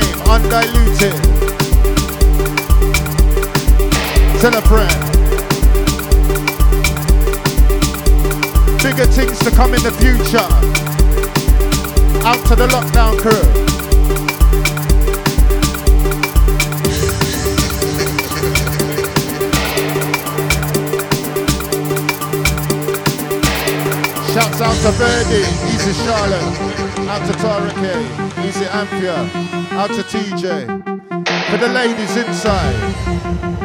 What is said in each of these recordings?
name, undiluted. Tell a. Bigger things to come in the future. Out to the lockdown crew. Shouts out to Birdie, easy Charlotte, out to Tara K, easy Ampia, out to TJ. For the ladies inside.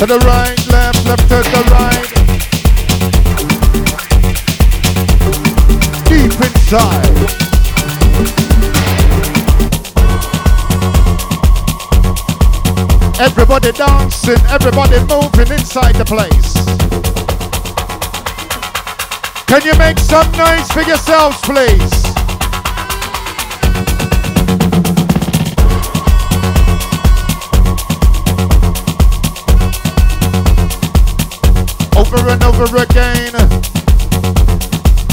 To the right, left, left to the right. Deep inside. Everybody dancing, everybody moving inside the place. Can you make some noise for yourselves, please? Over and over again.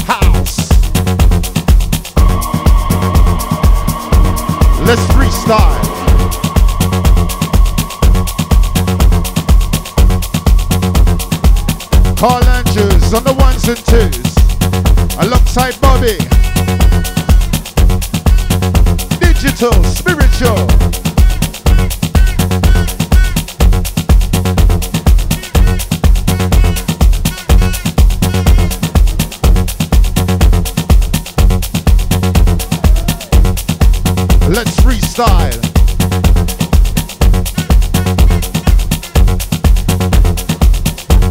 House. Let's freestyle. Carl Andrews on the ones and twos, alongside Bobby. Digital, spiritual. Style.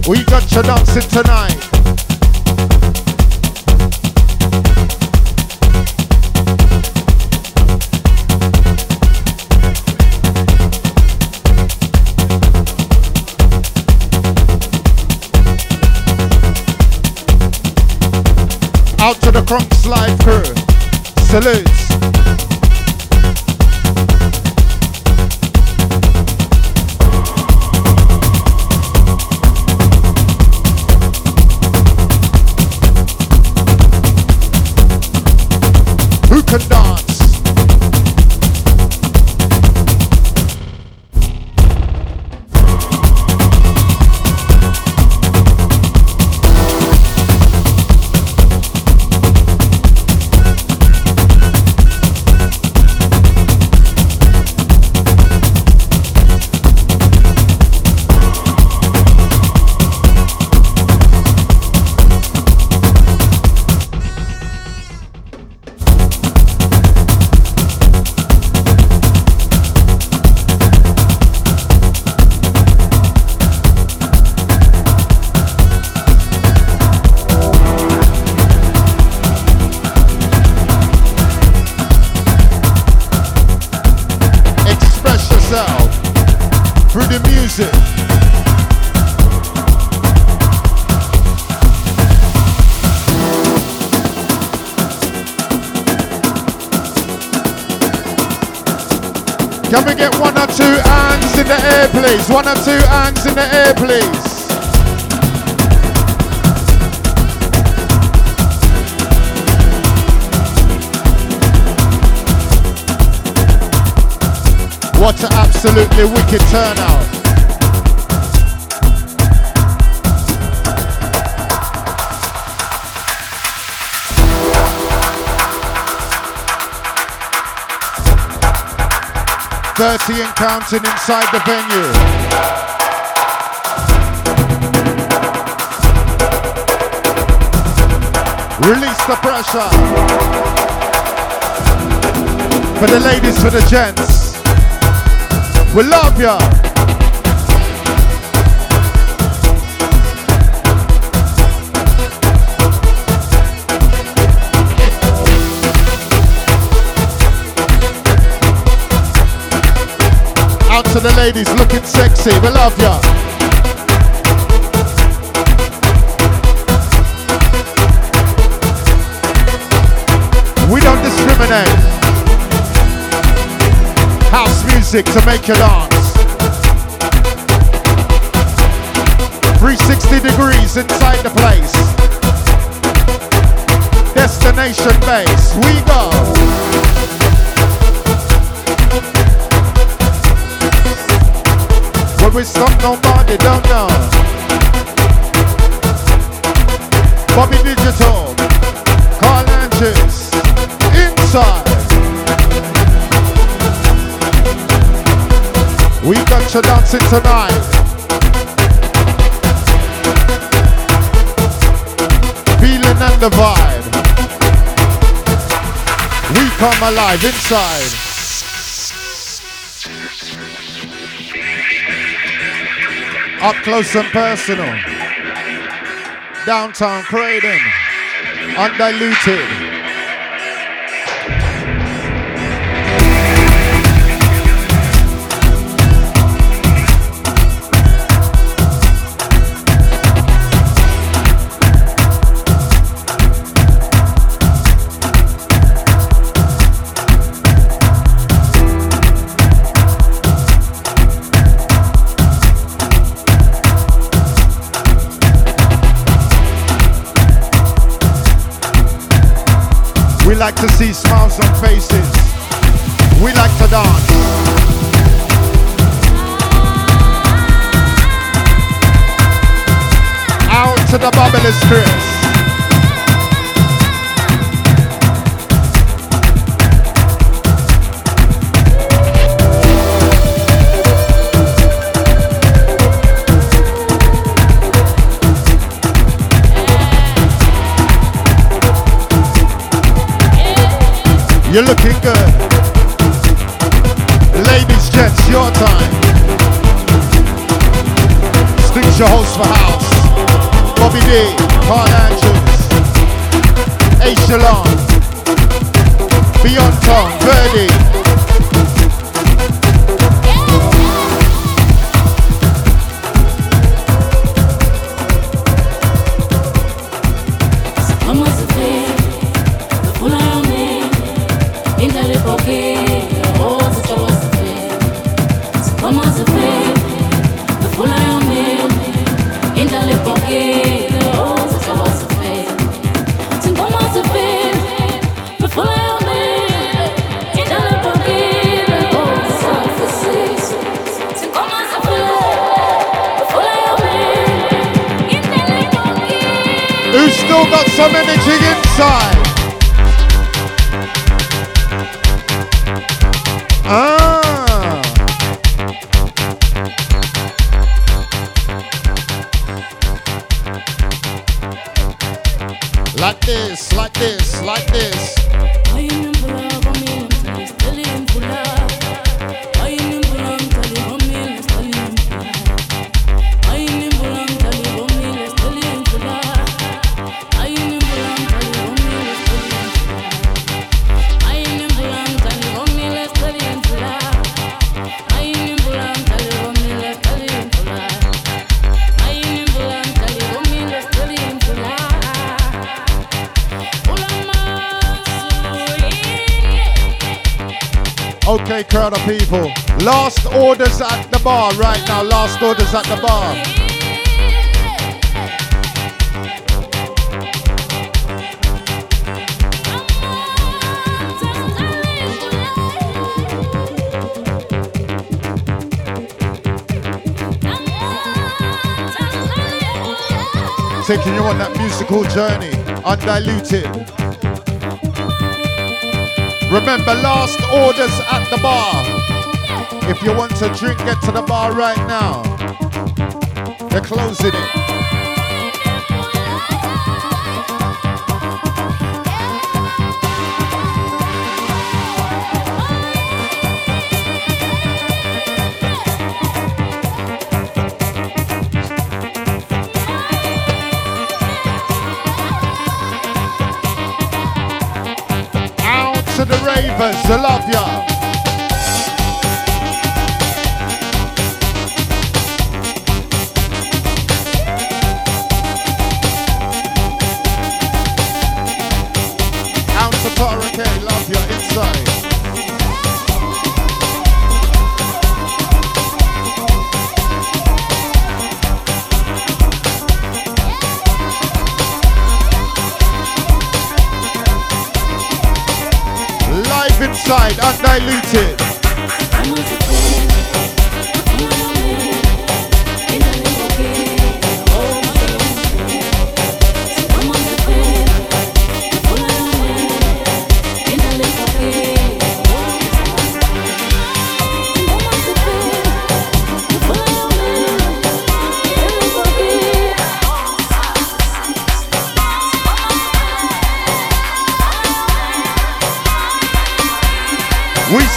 We got you dancing tonight. Out to the Crunks Live crew. Salutes. Please? One or two hands in the air, please. What an absolutely wicked turnout. Thirty and counting inside the venue. Release the pressure. For the ladies, for the gents. We love ya. To the ladies looking sexy. We love ya. We don't discriminate house music to make you dance. 360 degrees inside the place. Destination base, we go. We stop, nobody don't know. Bobby Digital, Carl Andrews, inside. We got you dancing tonight. Feeling and the vibe. We come alive inside. Up close and personal. Downtown Croydon. Undiluted. Like to see smiles on faces. We like to dance. Out to the bubbly spirits. You're looking good. Ladies, gents, your time. Sticks your host for house. Bobby D, Carl Andrews, Echelon, Beyond Tom, Verdi. Some energy inside. People. Last orders at the bar right now. Last orders at the bar. Taking you on that musical journey, undiluted. Remember, last orders at the bar. If you want to drink, get to the bar right now. They're closing it. Ravers, I love ya.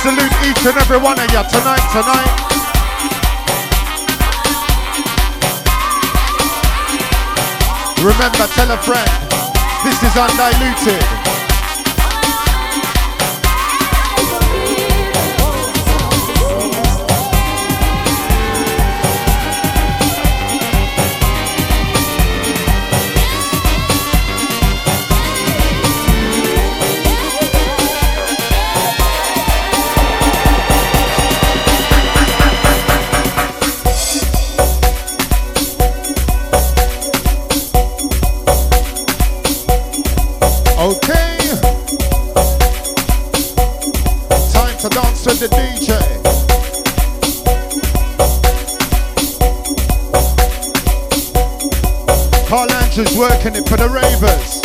Salute each and every one of you tonight, tonight. Remember, tell a friend, this is undiluted. Is working it for the ravers.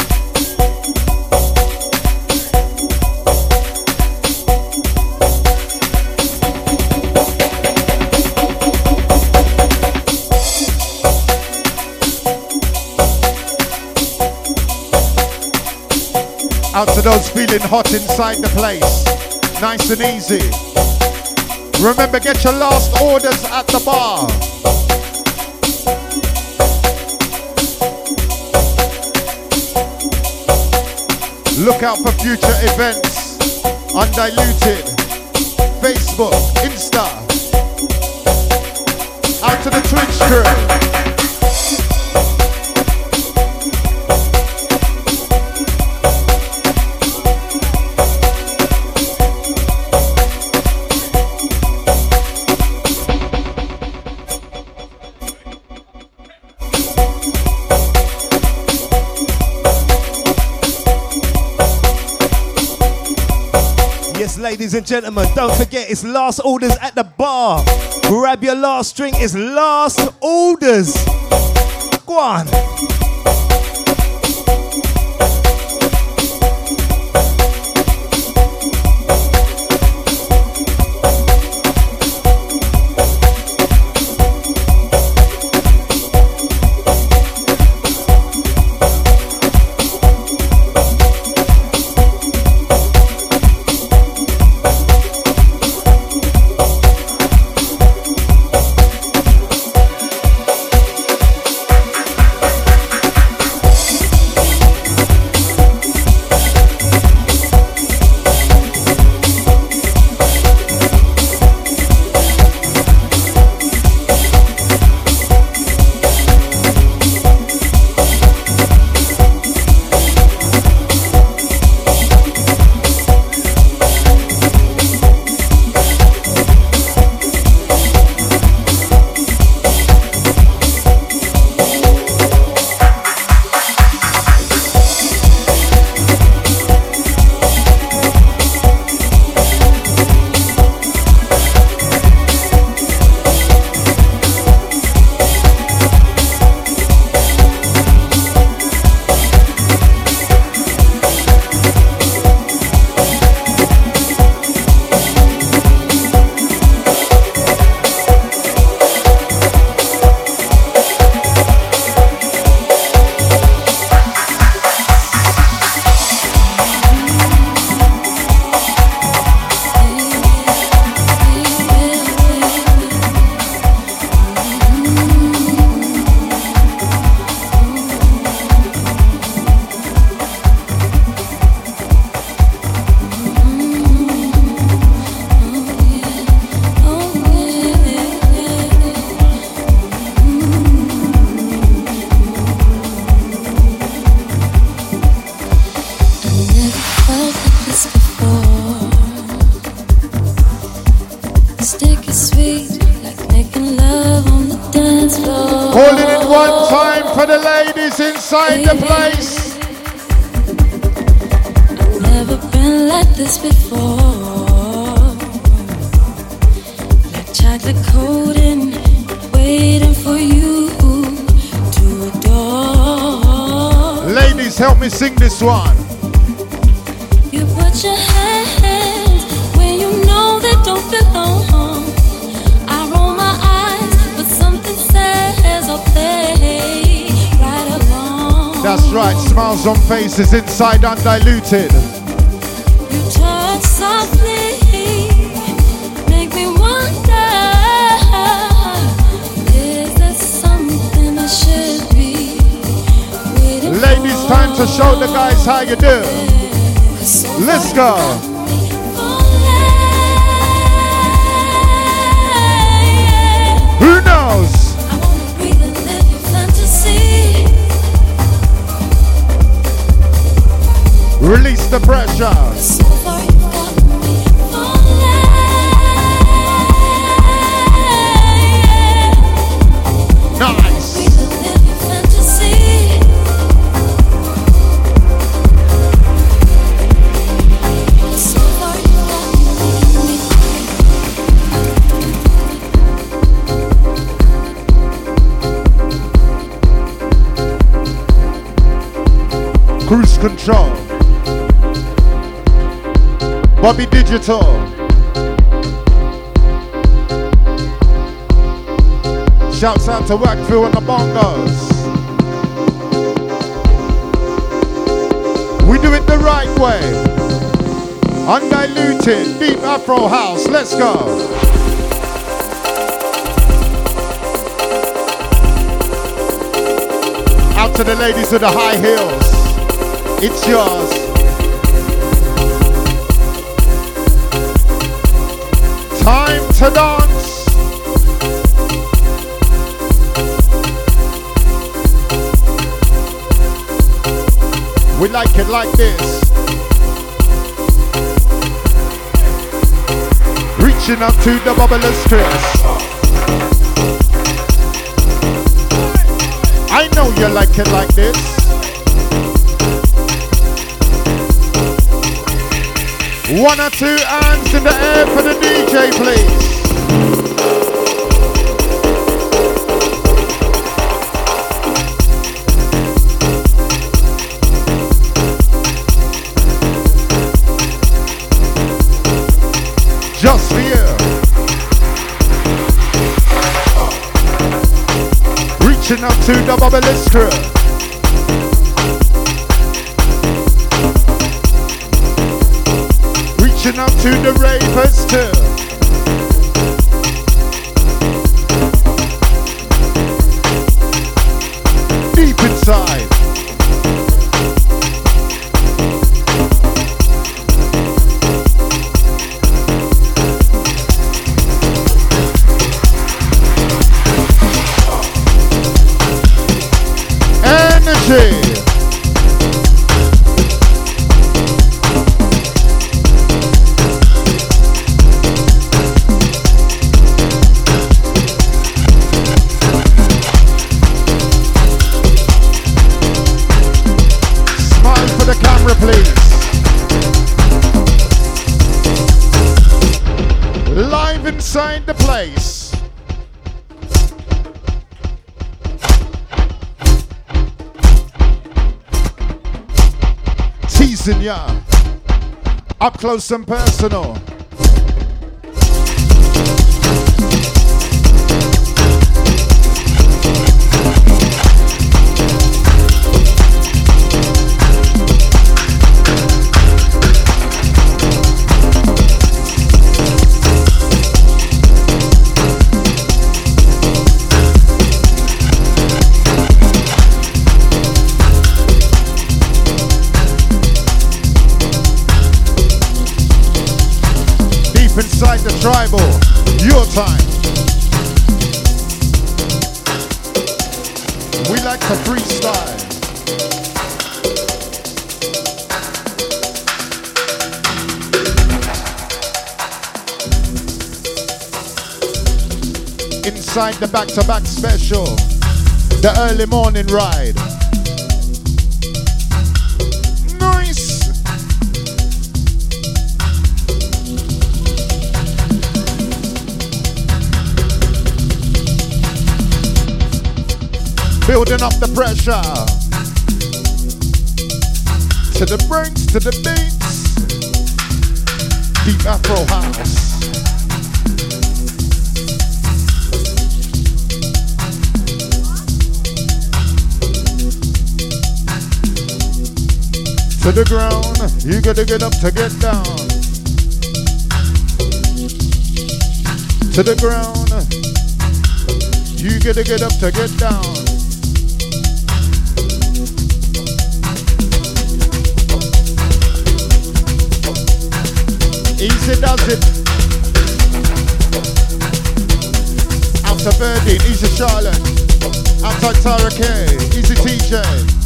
Out to those feeling hot inside the place. Nice and easy. Remember, get your last orders at the bar. Look out for future events. Undiluted. Facebook, Insta. Out to the Twitch crew. Ladies and gentlemen. Don't forget, it's last orders at the bar. Grab your last drink, it's last orders. Go on. For the ladies inside the place. I've never been like this before. Like chocolate coating, waiting for you to adore. Ladies, help me sing this one. You put your hands where you know they don't belong. That's right, smiles on faces inside undiluted. You touch softly, make me wonder. Is there something I should be Ladies, time to show the guys how you do. Let's go. The pressure. So you got Bobby Digital. Shouts out to Wackville and the Bongos. We do it the right way. Undiluted, deep Afro house. Let's go. Out to the ladies with the high heels. It's yours. Time to dance. We like it like this. Reaching up to the bubblers twist. I know you like it like this. One or two hands in the air for the DJ, please. Just for you. Reaching up to the bubblers crew. Reaching up to the ravers too. Close and personal. The back to back special. The early morning ride. Nice. Building up the pressure. To the breaks, to the beats. Deep Afro House. To the ground. You gotta get up to get down. To the ground. You gotta get up to get down. Easy does it. Out to easy Charlotte. Outside Tara K, easy TJ.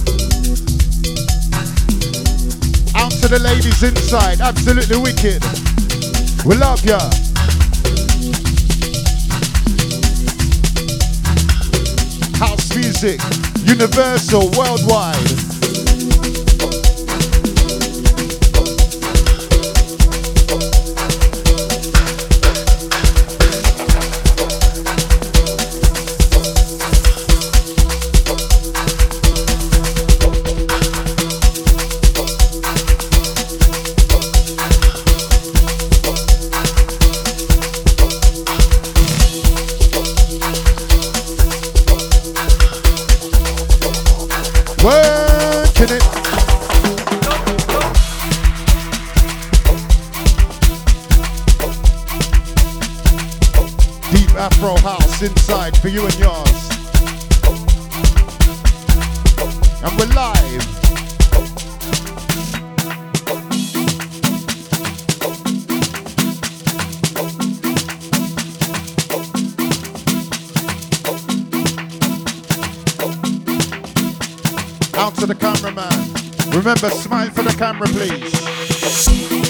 To the ladies inside. Absolutely wicked. We love ya. House music, universal, worldwide. Inside for you and yours. And we're live. Out to the cameraman. Remember, smile for the camera, please.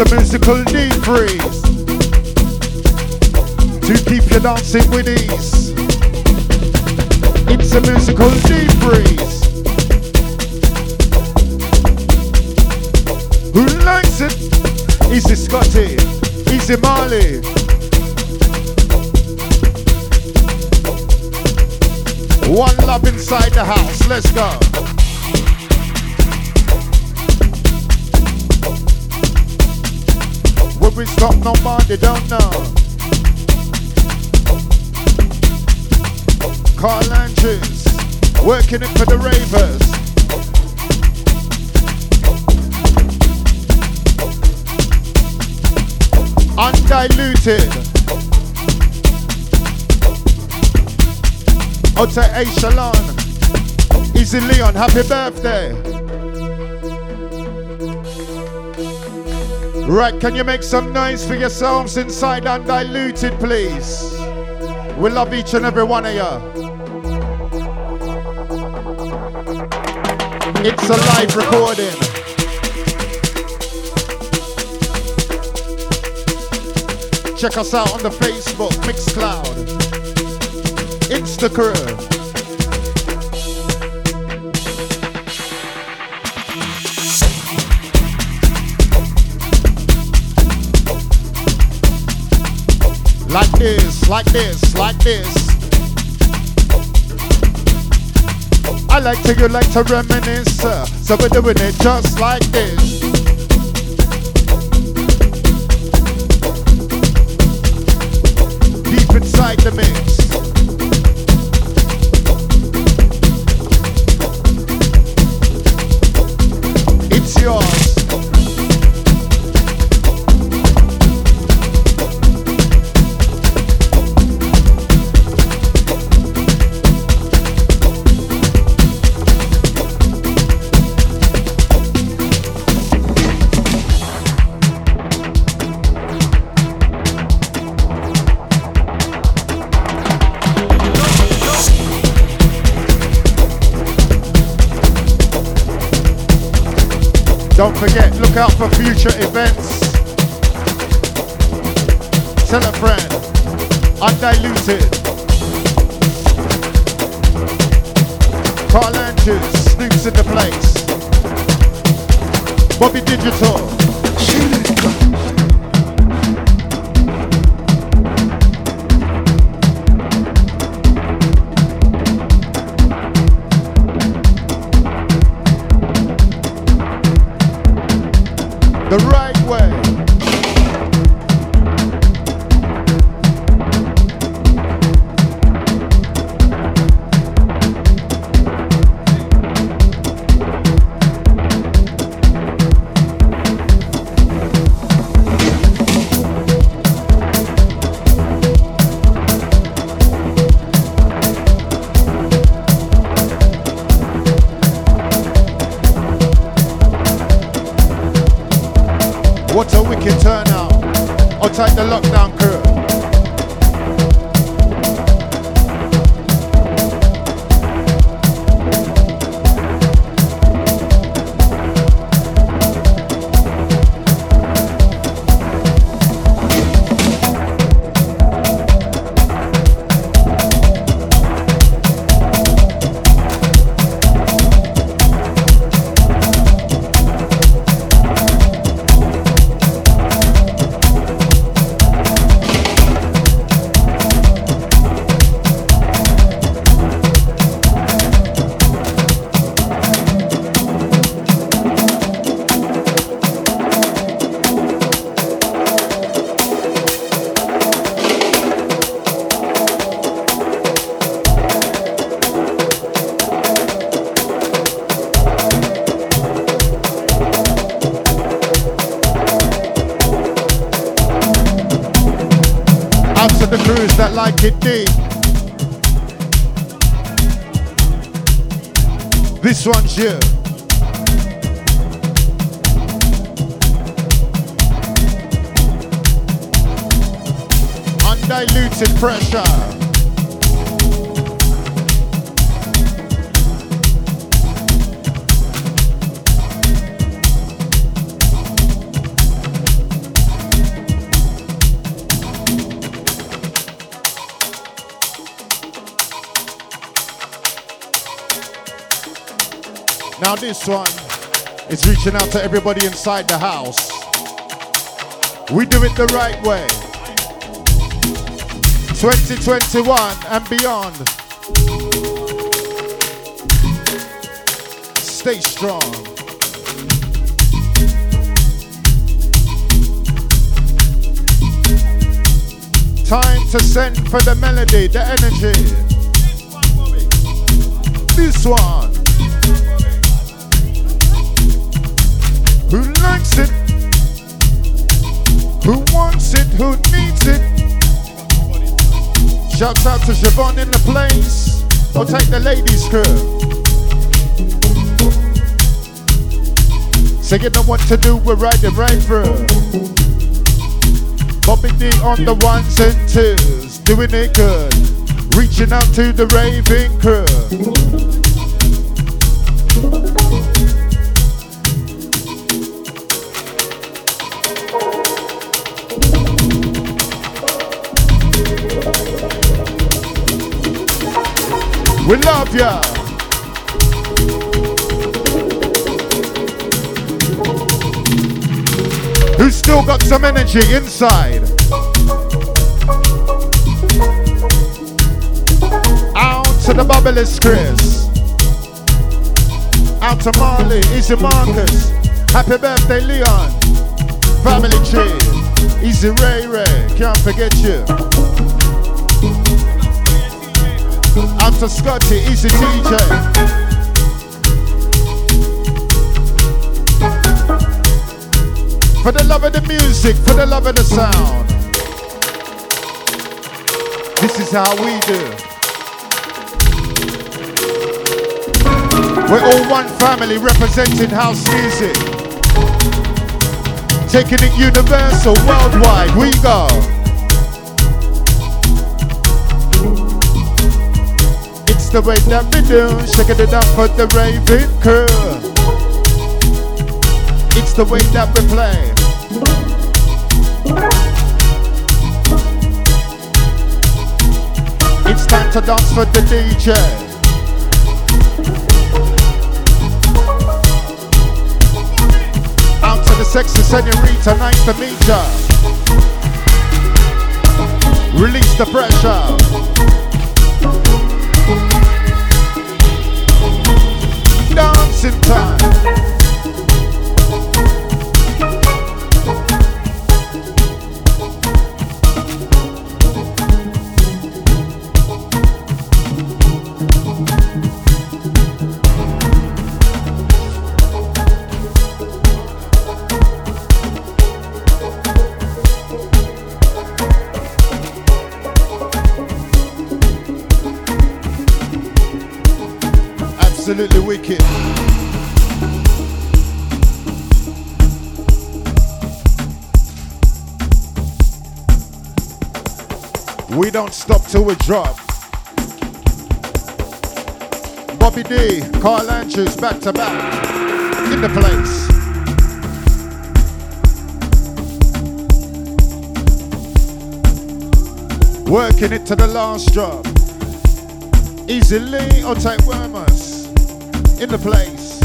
It's a musical deep freeze to keep you dancing with ease. It's a musical deep freeze. Who likes it? Is it? Scotty, easy Marley. One love inside the house, let's go. We stop, nobody don't know. Carl Andrews, working it for the ravers. Undiluted. Ote A Shalon. Easy Leon, happy birthday. Right, can you make some noise for yourselves inside undiluted, please? We love each and every one of you. It's a live recording. Check us out on the Facebook, Mixcloud, Instagram. Like this, like this, like this. I like to, you like to reminisce. So we're doing it just like this. Don't forget, look out for future events. Friend. Undiluted. Carl Andrews, Snoops in the place. Bobby Digital. The right You. Undiluted pressure. Now this one is reaching out to everybody inside the house. We do it the right way. 2021 and beyond. Stay strong. Time to send for the melody, the energy. This one. It? Who wants it? Who needs it? Shouts out to Siobhan in the place. I'll take the ladies crew. So you know what to do, we're riding right through. Bobby D on the ones and twos, doing it good. Reaching out to the raving crew. We love ya. Who's still got some energy inside? Out to the bubblers, Chris. Out to Marley, Easy Marcus. Happy birthday, Leon. Family tree. Easy Ray Ray, can't forget you. Out to Scotty, Easy TJ. For the love of the music, for the love of the sound. This is how we do. We're all one family representing house music. Taking it universal, worldwide, we go. It's the way that we do. Shaking it up for the raving crew. It's the way that we play. It's time to dance for the DJ. Out to the sexy senorita, nice to meet ya. Release the pressure. Dancing time. We don't stop till we drop. Bobby D, Carl Andrews, back to back, in the place. Working it to the last drop. Easily or take wormers in the place.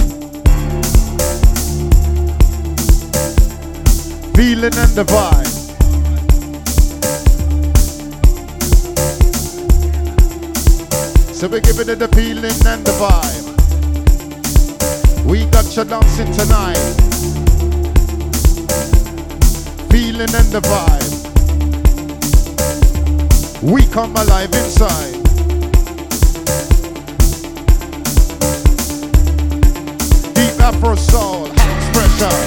Feeling and the vibe. So we're giving it the feeling and the vibe. We got you dancing tonight. Feeling and the vibe. We come alive inside. Deep Afro soul, house pressure.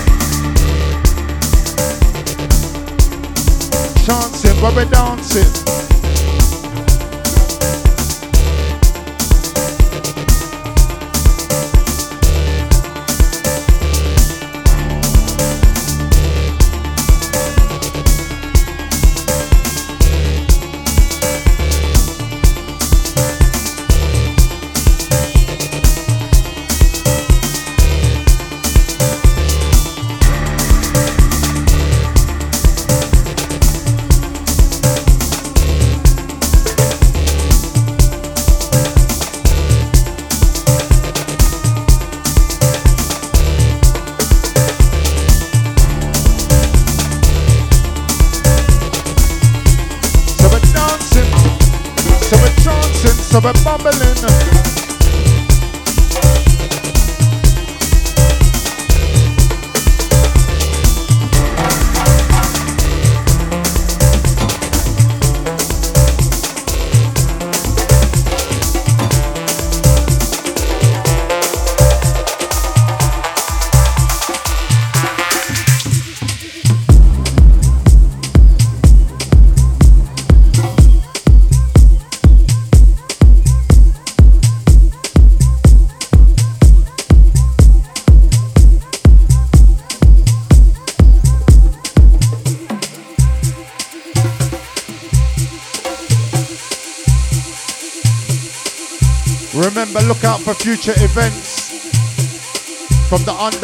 Chancing, but we're dancing.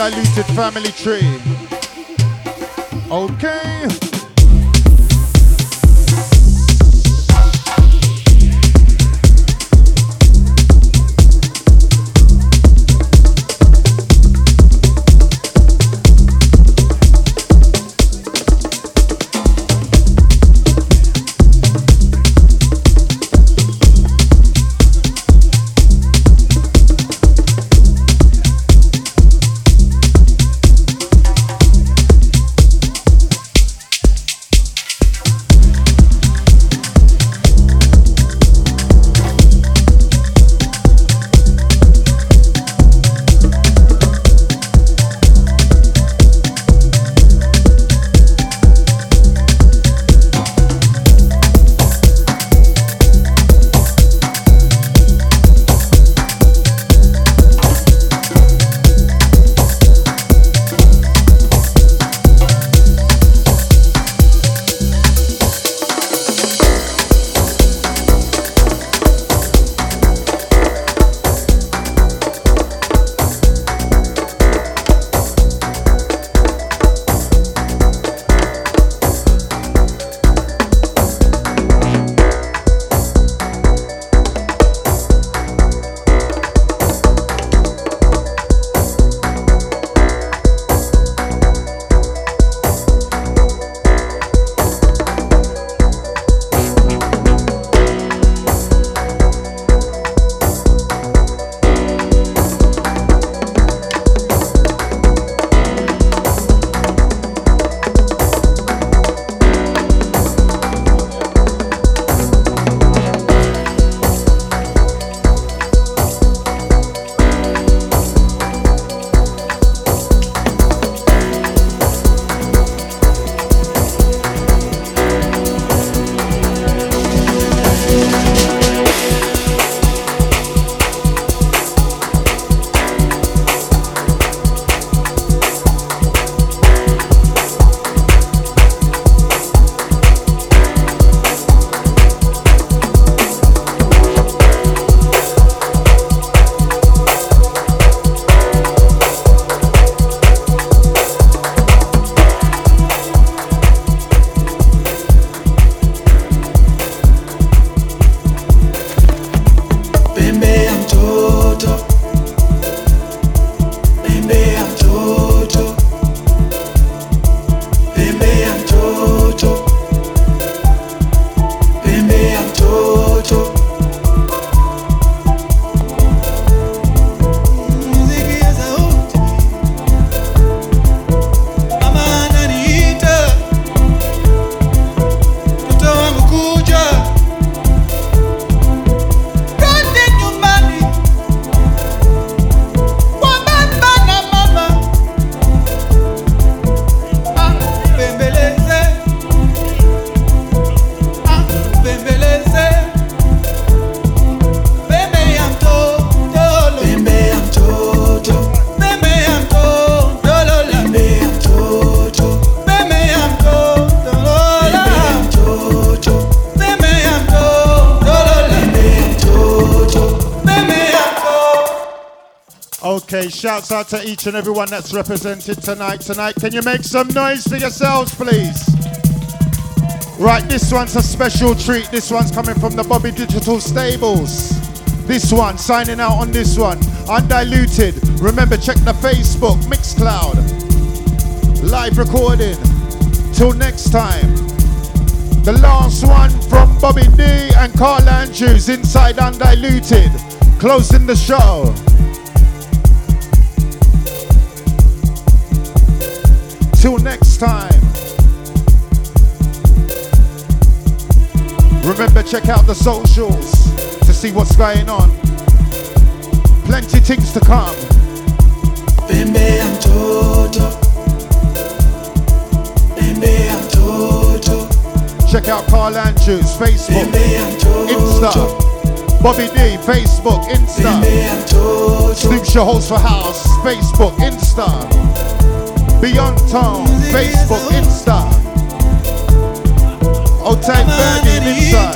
Undiluted family tree. Out to each and everyone that's represented tonight. Tonight, can you make some noise for yourselves, please? Right, this one's a special treat. This one's coming from the Bobby Digital Stables. This one, signing out on this one, undiluted. Remember, check the Facebook, Mixcloud, live recording. Till next time. The last one from Bobby D and Carl Andrews, inside undiluted, closing the show. Time. Remember, check out the socials to see what's going on. Plenty things to come. Check out Carl Andrews, Facebook, Insta. Bobby D, Facebook, Insta. Snoop Host for House, Facebook, Insta. Beyond Town, Facebook, Insta. Outside Birdie, inside.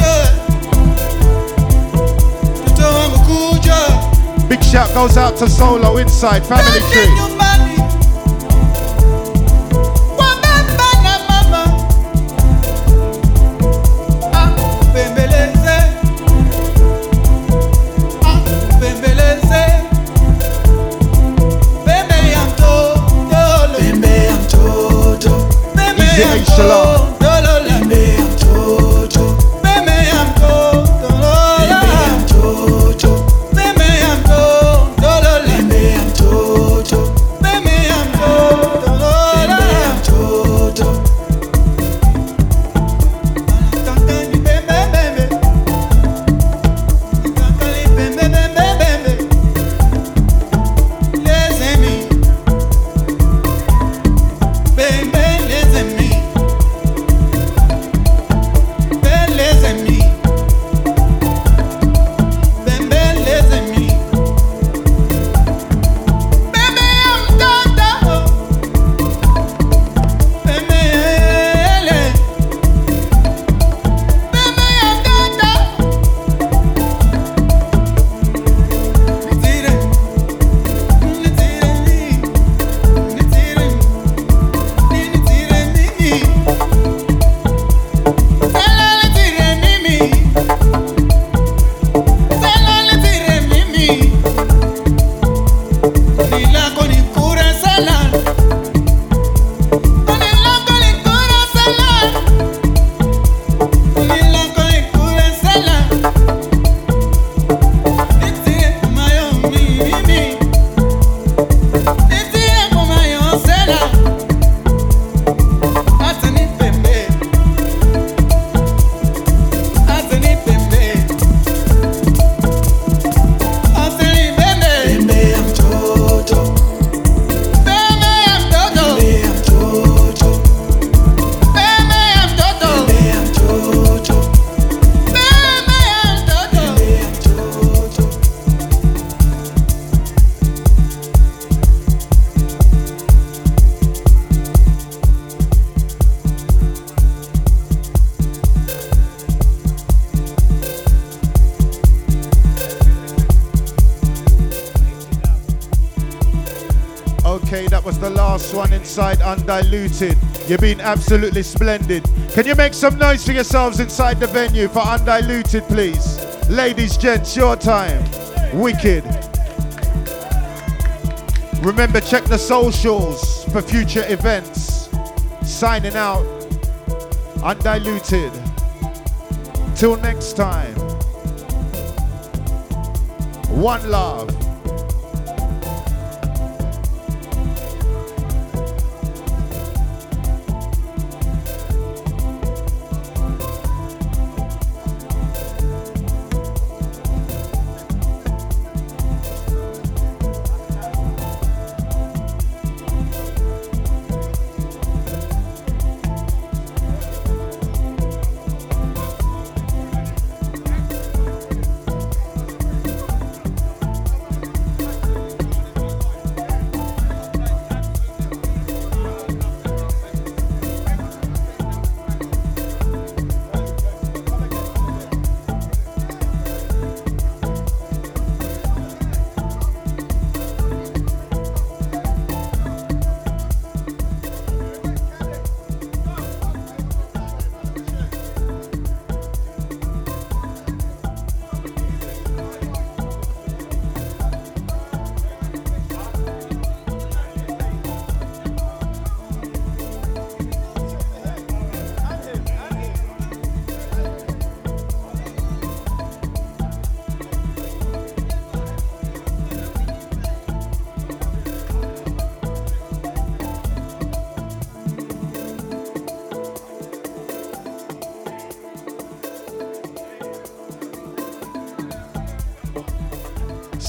Big shout goes out to Solo Inside, Family Tree. Undiluted. You've been absolutely splendid. Can you make some noise for yourselves inside the venue for undiluted, please? Ladies, gents, your time. Wicked. Remember, check the socials for future events. Signing out. Undiluted. Till next time. One love.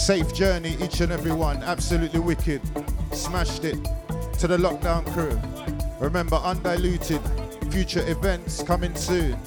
Safe journey, each and every one. Absolutely wicked. Smashed it to the lockdown crew. Remember, undiluted. Future events coming soon.